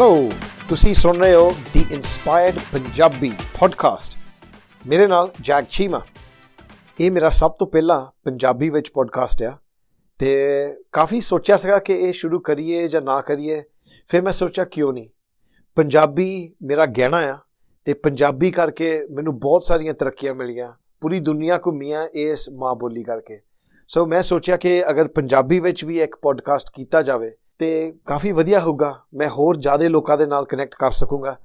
Hello ਤੁਸੀਂ ਸੁਣ ਰਹੇ ਹੋ ਦੀ ਇਨਸਪਾਇਰਡ ਪੰਜਾਬੀ ਪੋਡਕਾਸਟ ਮੇਰੇ ਨਾਲ ਜੈਕ ਚੀਮਾ ਇਹ ਮੇਰਾ ਸਭ ਤੋਂ ਪਹਿਲਾ ਪੰਜਾਬੀ ਵਿੱਚ ਪੋਡਕਾਸਟ ਆ ਤੇ ਕਾਫੀ ਸੋਚਿਆ ਸੀਗਾ ਕਿ ਇਹ ਸ਼ੁਰੂ ਕਰੀਏ ਜਾਂ ਨਾ ਕਰੀਏ, ਫਿਰ ਮੈਂ ਸੋਚਿਆ ਕਿਉਂ ਨਹੀਂ? ਪੰਜਾਬੀ ਮੇਰਾ ਗਹਿਣਾ ਆ ਤੇ ਪੰਜਾਬੀ ਕਰਕੇ ਮੈਨੂੰ ਬਹੁਤ ਸਾਰੀਆਂ ਤਰੱਕੀਆਂ ਮਿਲੀਆਂ, ਪੂਰੀ ਦੁਨੀਆ ਘੁੰਮੀਆਂ ਇਸ ਮਾਂ ਬੋਲੀ ਕਰਕੇ। ਸੋ ਮੈਂ ਸੋਚਿਆ ਕਿ ਅਗਰ ਪੰਜਾਬੀ ਵਿੱਚ ਵੀ ਇੱਕ ਪੋਡਕਾਸਟ ਕੀਤਾ ਜਾਵੇ ਤੇ ਕਾਫੀ ਵਧੀਆ ਹੋਊਗਾ। ਮੈਂ ਹੋਰ ਜ਼ਿਆਦਾ ਲੋਕਾਂ ਦੇ ਨਾਲ ਕਨੈਕਟ ਕਰ ਸਕੂੰਗਾ।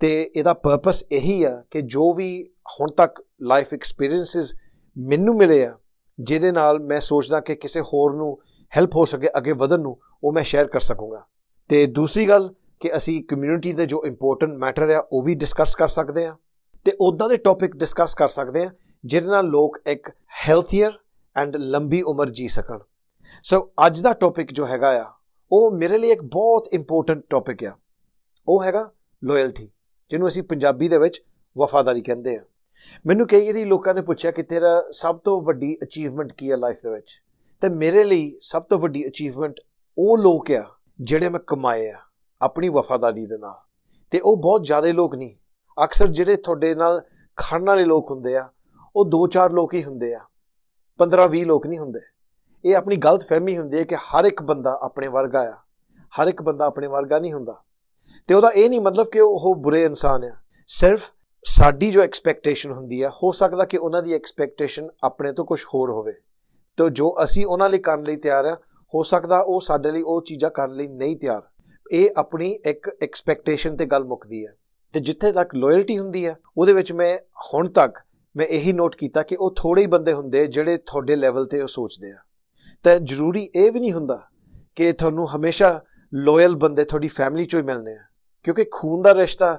ਤੇ ਇਹਦਾ ਪਰਪਸ ਇਹੀ ਆ ਕਿ ਜੋ ਵੀ ਹੁਣ ਤੱਕ ਲਾਈਫ ਐਕਸਪੀਰੀਐਂਸਸ ਮੈਨੂੰ ਮਿਲੇ ਆ, ਜਿਹਦੇ ਨਾਲ ਮੈਂ ਸੋਚਦਾ ਕਿ ਕਿਸੇ ਹੋਰ ਨੂੰ ਹੈਲਪ ਹੋ ਸਕੇ, ਅੱਗੇ ਵਧਣ ਨੂੰ, ਉਹ ਮੈਂ ਸ਼ੇਅਰ ਕਰ ਸਕੂੰਗਾ। ਤੇ ਦੂਸਰੀ ਗੱਲ ਕਿ ਅਸੀਂ ਕਮਿਊਨਿਟੀ ਦੇ ਜੋ ਇੰਪੋਰਟੈਂਟ ਮੈਟਰ ਆ, ਉਹ ਵੀ ਡਿਸਕਸ ਕਰ ਸਕਦੇ ਆ। ਤੇ ਉਦਾਂ ਦੇ ਟੌਪਿਕ ਡਿਸਕਸ ਕਰ ਸਕਦੇ ਆ, ਜਿਹਦੇ ਨਾਲ ਲੋਕ ਇੱਕ ਹੈਲਥੀਅਰ ਐਂਡ ਲੰਬੀ ਉਮਰ ਜੀ ਸਕਣ। ਸੋ ਅੱਜ ਦਾ ਟੌਪਿਕ ਜੋ ਹੈਗਾ ਆ ਉਹ ਮੇਰੇ ਲਈ ਇੱਕ ਬਹੁਤ ਇੰਪੋਰਟੈਂਟ ਟੌਪਿਕ ਆ। ਉਹ ਹੈਗਾ ਲਾਇਲਟੀ ਜਿਹਨੂੰ ਅਸੀਂ ਪੰਜਾਬੀ ਦੇ ਵਿੱਚ ਵਫਾਦਾਰੀ ਕਹਿੰਦੇ ਆ। ਮੈਨੂੰ ਕਈ ਵਾਰੀ ਲੋਕਾਂ ਨੇ ਪੁੱਛਿਆ ਕਿ ਤੇਰਾ ਸਭ ਤੋਂ ਵੱਡੀ ਅਚੀਵਮੈਂਟ ਕੀ ਹੈ ਲਾਈਫ ਦੇ ਵਿੱਚ? ਤੇ ਮੇਰੇ ਲਈ ਸਭ ਤੋਂ ਵੱਡੀ ਅਚੀਵਮੈਂਟ ਉਹ ਲੋਕ ਆ ਜਿਹੜੇ ਮੈਂ ਕਮਾਏ ਆ ਆਪਣੀ ਵਫਾਦਾਰੀ ਦੇ ਨਾਲ। ਤੇ ਉਹ ਬਹੁਤ ਜ਼ਿਆਦਾ ਲੋਕ ਨਹੀਂ। ਅਕਸਰ ਜਿਹੜੇ ਤੁਹਾਡੇ ਨਾਲ ਖੜਨ ਵਾਲੇ ਲੋਕ ਹੁੰਦੇ ਆ, ਉਹ 2-4 ਲੋਕ ਹੀ ਹੁੰਦੇ ਆ। 15-20 ਲੋਕ ਨਹੀਂ ਹੁੰਦੇ। ਇਹ ਆਪਣੀ ਗਲਤ ਫਹਿਮੀ ਹੁੰਦੀ ਹੈ ਕਿ ਹਰ ਇੱਕ ਬੰਦਾ ਆਪਣੇ ਵਰਗਾ ਆ। ਹਰ ਇੱਕ ਬੰਦਾ ਆਪਣੇ ਵਰਗਾ ਨਹੀਂ ਹੁੰਦਾ। ਤੇ ਉਹਦਾ ਇਹ ਨਹੀਂ ਮਤਲਬ ਕਿ ਉਹ ਬੁਰੇ ਇਨਸਾਨ ਆ। ਸਿਰਫ ਸਾਡੀ ਜੋ ਐਕਸਪੈਕਟੇਸ਼ਨ ਹੁੰਦੀ ਆ, ਹੋ ਸਕਦਾ ਕਿ ਉਹਨਾਂ ਦੀ ਐਕਸਪੈਕਟੇਸ਼ਨ ਆਪਣੇ ਤੋਂ ਕੁਝ ਹੋਰ ਹੋਵੇ। ਤੇ ਜੋ ਅਸੀਂ ਉਹਨਾਂ ਲਈ ਕਰਨ ਲਈ ਤਿਆਰ ਆ, ਹੋ ਸਕਦਾ ਉਹ ਸਾਡੇ ਲਈ ਉਹ ਚੀਜ਼ਾਂ ਕਰਨ ਲਈ ਨਹੀਂ ਤਿਆਰ। ਇਹ ਆਪਣੀ ਇੱਕ ਐਕਸਪੈਕਟੇਸ਼ਨ ਤੇ ਗੱਲ ਮੁੱਕਦੀ ਹੈ ਤੇ ਜਿੱਥੇ ਤੱਕ ਲਾਇਲਟੀ ਹੁੰਦੀ ਹੈ ਉਹਦੇ ਵਿੱਚ ਮੈਂ ਹੁਣ ਤੱਕ ਮੈਂ ਇਹੀ ਨੋਟ ਕੀਤਾ ਕਿ ਉਹ ਥੋੜੇ ਹੀ ਬੰਦੇ ਹੁੰਦੇ ਜਿਹੜੇ ਤੁਹਾਡੇ ਲੈਵਲ ਤੇ ਉਹ ਸੋਚਦੇ ਆ। ਤਾਂ ਜ਼ਰੂਰੀ ਇਹ ਵੀ ਨਹੀਂ ਹੁੰਦਾ ਕਿ ਤੁਹਾਨੂੰ ਹਮੇਸ਼ਾ ਲਾਇਲ ਬੰਦੇ ਤੁਹਾਡੀ ਫੈਮਿਲੀ ਚੋਂ ਹੀ ਮਿਲਨੇ ਆ, ਕਿਉਂਕਿ ਖੂਨ ਦਾ ਰਿਸ਼ਤਾ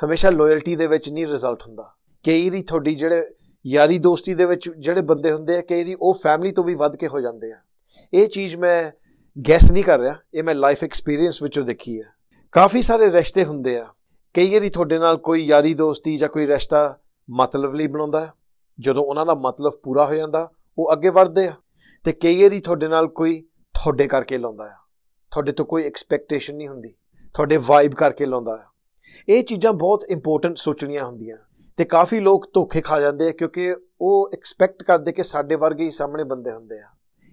ਹਮੇਸ਼ਾ ਲਾਇਲਟੀ ਦੇ ਵਿੱਚ ਨਹੀਂ ਰਿਜ਼ਲਟ ਹੁੰਦਾ। ਕਈ ਵਾਰੀ ਤੁਹਾਡੀ ਜਿਹੜੇ ਯਾਰੀ ਦੋਸਤੀ ਦੇ ਵਿੱਚ ਜਿਹੜੇ ਬੰਦੇ ਹੁੰਦੇ ਆ, ਕਈ ਵਾਰੀ ਉਹ ਫੈਮਿਲੀ ਤੋਂ ਵੀ ਵੱਧ ਕੇ ਹੋ ਜਾਂਦੇ ਆ। ਇਹ ਚੀਜ਼ ਮੈਂ ਗੈਸ ਨਹੀਂ ਕਰ ਰਿਹਾ, ਇਹ ਮੈਂ ਲਾਈਫ ਐਕਸਪੀਰੀਅੰਸ ਵਿੱਚੋਂ ਦੇਖੀ ਹੈ ਕਾਫੀ ਸਾਰੇ ਰਿਸ਼ਤੇ ਹੁੰਦੇ ਆ। ਕਈ ਵਾਰੀ ਤੁਹਾਡੇ ਨਾਲ ਕੋਈ ਯਾਰੀ ਦੋਸਤੀ ਜਾਂ ਕੋਈ ਰਿਸ਼ਤਾ ਮਤਲਬ ਲਈ ਬਣਾਉਂਦਾ, ਜਦੋਂ ਉਹਨਾਂ ਦਾ ਮਤਲਬ ਪੂਰਾ ਹੋ ਜਾਂਦਾ, ਉਹ ਅੱਗੇ ਵਧਦੇ ਆ। ਤੇ ਕਈ ਵਾਰੀ ਤੁਹਾਡੇ ਨਾਲ ਕੋਈ ਤੁਹਾਡੇ ਕਰਕੇ ਲਾਉਂਦਾ ਆ। ਤੁਹਾਡੇ ਤੋਂ ਕੋਈ ਐਕਸਪੈਕਟੇਸ਼ਨ ਨਹੀਂ ਹੁੰਦੀ। ਤੁਹਾਡੇ ਵਾਈਬ ਕਰਕੇ ਲਾਉਂਦਾ ਆ। ਇਹ ਚੀਜ਼ਾਂ ਬਹੁਤ ਇੰਪੋਰਟੈਂਟ ਸੋਚਣੀਆਂ ਹੁੰਦੀਆਂ। ਤੇ ਕਾਫੀ ਲੋਕ ਧੋਖੇ ਖਾ ਜਾਂਦੇ ਆ ਕਿਉਂਕਿ ਉਹ ਐਕਸਪੈਕਟ ਕਰਦੇ ਕਿ ਸਾਡੇ ਵਰਗੇ ਹੀ ਸਾਹਮਣੇ ਬੰਦੇ ਹੁੰਦੇ ਆ।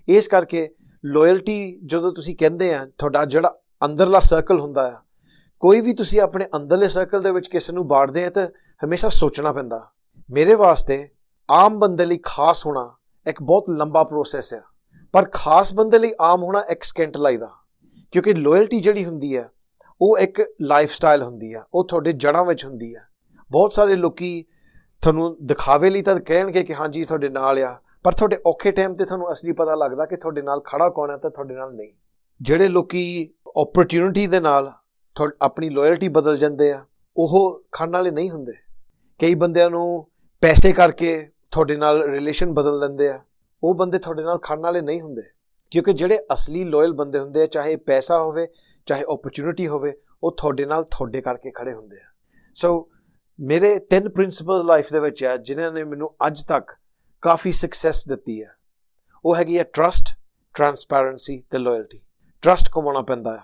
ਇਸ ਕਰਕੇ ਲਾਇਲਟੀ ਜਦੋਂ ਤੁਸੀਂ ਕਹਿੰਦੇ ਆ, ਤੁਹਾਡਾ ਜਿਹੜਾ ਅੰਦਰਲਾ ਸਰਕਲ ਹੁੰਦਾ ਆ, ਕੋਈ ਵੀ ਤੁਸੀਂ ਆਪਣੇ ਅੰਦਰਲੇ ਸਰਕਲ ਦੇ ਵਿੱਚ ਕਿਸੇ ਨੂੰ ਬਾੜਦੇ ਆ ਤਾਂ ਹਮੇਸ਼ਾ ਸੋਚਣਾ ਪੈਂਦਾ। ਮੇਰੇ ਵਾਸਤੇ ਆਮ ਬੰਦੇ ਲਈ ਖਾਸ ਹੋਣਾ ਇੱਕ ਬਹੁਤ ਲੰਬਾ ਪ੍ਰੋਸੈਸ ਹੈ। ਪਰ ਖਾਸ ਬੰਦੇ ਲਈ ਆਮ ਹੋਣਾ ਇੱਕ ਸਕਿੰਟ ਲਾਈਦਾ ਕਿਉਂਕਿ ਲਾਇਲਟੀ ਜਿਹੜੀ ਹੁੰਦੀ ਹੈ, ਉਹ ਇੱਕ ਲਾਈਫ ਸਟਾਈਲ ਹੁੰਦੀ ਹੈ, ਉਹ ਤੁਹਾਡੇ ਜੜਾਂ ਵਿੱਚ ਹੁੰਦੀ ਹੈ। ਬਹੁਤ ਸਾਰੇ ਲੋਕੀ ਤੁਹਾਨੂੰ ਦਿਖਾਵੇ ਲਈ ਤਾਂ ਕਹਿਣਗੇ ਕਿ ਹਾਂਜੀ, ਤੁਹਾਡੇ ਨਾਲ ਆ, ਪਰ ਤੁਹਾਡੇ ਔਖੇ ਟਾਈਮ ਤੇ ਤੁਹਾਨੂੰ ਅਸਲੀ ਪਤਾ ਲੱਗਦਾ ਕਿ ਤੁਹਾਡੇ ਨਾਲ ਖੜਾ ਕੌਣ ਹੈ ਤੇ ਤੁਹਾਡੇ ਨਾਲ ਨਹੀਂ। ਜਿਹੜੇ ਲੋਕੀ ਓਪਰਚ्युनिटी ਦੇ ਨਾਲ ਆਪਣੀ ਲਾਇਲਟੀ ਬਦਲ ਜਾਂਦੇ ਆ, ਉਹ ਖਾਣ ਵਾਲੇ ਨਹੀਂ ਹੁੰਦੇ। ਕਈ ਬੰਦਿਆਂ ਨੂੰ ਪੈਸੇ ਕਰਕੇ ਤੁਹਾਡੇ ਨਾਲ ਰਿਲੇਸ਼ਨ ਬਦਲ ਲੈਂਦੇ ਆ, ਉਹ ਬੰਦੇ ਤੁਹਾਡੇ ਨਾਲ ਖੜਨ ਵਾਲੇ ਨਹੀਂ ਹੁੰਦੇ। ਕਿਉਂਕਿ ਜਿਹੜੇ ਅਸਲੀ ਲਾਇਲ ਬੰਦੇ ਹੁੰਦੇ ਆ, ਚਾਹੇ ਪੈਸਾ ਹੋਵੇ, ਚਾਹੇ ਓਪਰਚ्युनिटी ਹੋਵੇ, ਉਹ ਤੁਹਾਡੇ ਨਾਲ ਤੁਹਾਡੇ ਕਰਕੇ ਖੜੇ ਹੁੰਦੇ ਆ। ਸੋ ਮੇਰੇ ਤਿੰਨ ਪ੍ਰਿੰਸੀਪਲ ਲਾਈਫ ਦੇ ਵਿੱਚ ਆ, ਜਿਨ੍ਹਾਂ ਨੇ ਮੈਨੂੰ ਅੱਜ ਤੱਕ ਕਾਫੀ ਸਕਸੈਸ ਦਿੱਤੀ ਆ। ਉਹ ਹੈਗੀ ਆ ਟਰਸਟ ਟ੍ਰਾਂਸਪੈਰੈਂਸੀ ਤੇ ਲਾਇਲਟੀ ਟਰਸਟ ਕਮਾਉਣਾ ਪੈਂਦਾ ਆ।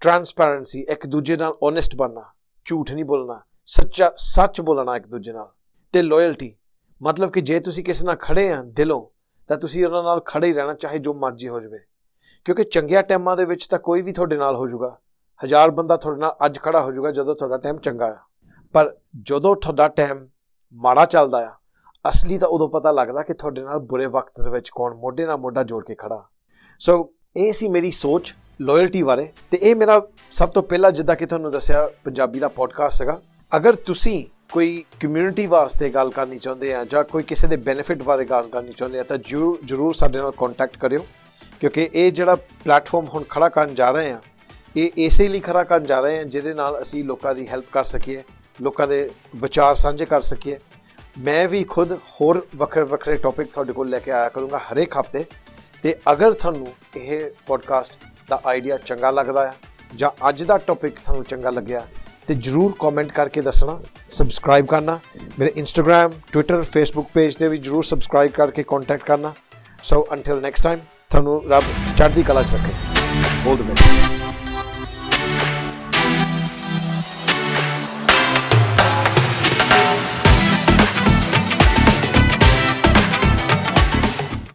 ਟ੍ਰਾਂਸਪੈਰੈਂਸੀ ਇੱਕ ਦੂਜੇ ਨਾਲ ਓਨੈਸਟ ਬਣਨਾ। ਝੂਠ ਨਹੀਂ ਬੋਲਣਾ। ਸੱਚਾ, ਸੱਚ ਬੋਲਣਾ ਇੱਕ ਦੂਜੇ ਨਾਲ। ਤੇ ਲਾਇਲਟੀ ਮਤਲਬ ਕਿ ਜੇ ਤੁਸੀਂ ਕਿਸੇ ਨਾਲ ਖੜੇ ਆ ਦਿਲੋਂ, ਤਾਂ ਤੁਸੀਂ ਉਹਨਾਂ ਨਾਲ ਖੜੇ ਹੀ ਰਹਿਣਾ, ਚਾਹੇ ਜੋ ਮਰਜ਼ੀ ਹੋ ਜਾਵੇ। ਕਿਉਂਕਿ ਚੰਗਿਆ ਟਾਈਮਾਂ ਦੇ ਵਿੱਚ ਤਾਂ ਕੋਈ ਵੀ ਤੁਹਾਡੇ ਨਾਲ ਹੋ ਜਾਊਗਾ। ਹਜ਼ਾਰ ਬੰਦਾ ਤੁਹਾਡੇ ਨਾਲ ਅੱਜ ਖੜਾ ਹੋ ਜਾਊਗਾ ਜਦੋਂ ਤੁਹਾਡਾ ਟਾਈਮ ਚੰਗਾ ਆ। ਪਰ ਜਦੋਂ ਤੁਹਾਡਾ ਟਾਈਮ ਮਾੜਾ ਚੱਲਦਾ ਆ, ਅਸਲੀ ਤਾਂ ਉਦੋਂ ਪਤਾ ਲੱਗਦਾ ਕਿ ਤੁਹਾਡੇ ਨਾਲ ਬੁਰੇ ਵਕਤ ਦੇ ਵਿੱਚ ਕੌਣ ਮੋਢੇ ਨਾਲ ਮੋਢਾ ਜੋੜ ਕੇ ਖੜਾ। ਸੋ ਇਹ ਸੀ ਮੇਰੀ ਸੋਚ ਲਾਇਲਟੀ ਬਾਰੇ, ਤੇ ਇਹ ਮੇਰਾ ਸਭ ਤੋਂ ਪਹਿਲਾ ਜਿੱਦਾਂ ਕਿ ਤੁਹਾਨੂੰ ਦੱਸਿਆ ਪੰਜਾਬੀ ਦਾ ਪੋਡਕਾਸਟ ਹੈਗਾ ਅਗਰ ਤੁਸੀਂ ਕੋਈ ਕਮਿਊਨਿਟੀ ਵਾਸਤੇ ਗੱਲ ਕਰਨੀ ਚਾਹੁੰਦੇ ਆ ਜਾਂ ਕੋਈ ਕਿਸੇ ਦੇ ਬੈਨੀਫਿਟ ਬਾਰੇ ਗੱਲ ਕਰਨੀ ਚਾਹੁੰਦੇ ਆ, ਤਾਂ ਜਰੂਰ ਜਰੂਰ ਸਾਡੇ ਨਾਲ ਕੰਟੈਕਟ ਕਰਿਓ। ਕਿਉਂਕਿ ਇਹ ਜਿਹੜਾ ਪਲੇਟਫਾਰਮ ਹੁਣ ਖੜਾ ਕਰਨ ਜਾ ਰਹੇ ਆ, ਇਹ ਇਸੇ ਲਈ ਖੜਾ ਕਰਨ ਜਾ ਰਹੇ ਆ ਜਿਹਦੇ ਨਾਲ ਅਸੀਂ ਲੋਕਾਂ ਦੀ ਹੈਲਪ ਕਰ ਸਕੀਏ, ਲੋਕਾਂ ਦੇ ਵਿਚਾਰ ਸਾਂਝੇ ਕਰ ਸਕੀਏ। ਮੈਂ ਵੀ ਖੁਦ ਹੋਰ ਵੱਖਰੇ ਵੱਖਰੇ ਟੌਪਿਕ ਤੁਹਾਡੇ ਕੋਲ ਲੈ ਕੇ ਆਇਆ ਕਰੂੰਗਾ ਹਰੇਕ ਹਫ਼ਤੇ। ਤੇ ਅਗਰ ਤੁਹਾਨੂੰ ਇਹ ਪੋਡਕਾਸਟ ਦਾ ਆਈਡੀਆ ਚੰਗਾ ਲੱਗਦਾ ਹੈ ਜਾਂ ਅੱਜ ਦਾ ਟੌਪਿਕ ਤੁਹਾਨੂੰ ਚੰਗਾ ਲੱਗਿਆ ਤੇ ਜਰੂਰ ਕਮੈਂਟ ਕਰਕੇ ਦੱਸਣਾ ਸਬਸਕ੍ਰਾਈਬ ਕਰਨਾ। ਮੇਰੇ ਇੰਸਟਾਗ੍ਰam ਟਵਿੱਟਰ ਫੇਸਬੁੱਕ ਪੇਜ ਤੇ ਵੀ ਜਰੂਰ ਸਬਸਕ੍ਰਾਈਬ ਕਰਕੇ ਕੰਟੈਕਟ ਕਰਨਾ। ਸੋ ਅੰਟਿਲ ਨੈਕਸਟ ਟਾਈਮ ਤੁਹਾਨੂੰ ਰੱਬ ਚੜ੍ਹਦੀ ਕਲਾ ਚ ਰੱਖੇ। ਆਲ ਦ ਬੈਸਟ